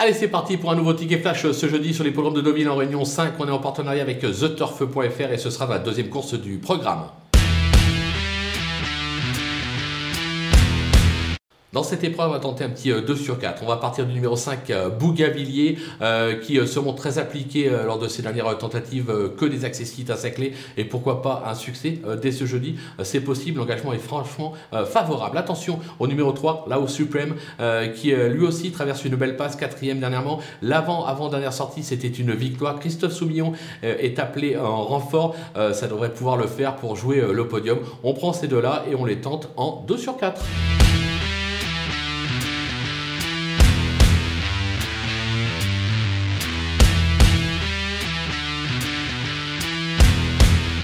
Allez, c'est parti pour un nouveau ticket flash ce jeudi sur les programmes de Deauville en Réunion 5. On est en partenariat avec TheTurf.fr et ce sera la deuxième course du programme. Dans cette épreuve, on va tenter un petit 2 euh, sur 4. On va partir du numéro 5, euh, Bougavilliers, euh, qui se montre très appliqué lors de ses dernières tentatives, que des accessites à sa clé, et pourquoi pas un succès dès ce jeudi. C'est possible, l'engagement est franchement favorable. Attention au numéro 3, là au Supreme, qui lui aussi traverse une belle passe, quatrième dernièrement. L'avant, avant-dernière sortie, c'était une victoire. Christophe Soumillon est appelé en renfort. ça devrait pouvoir le faire pour jouer le podium. On prend ces deux-là et on les tente en 2 sur 4.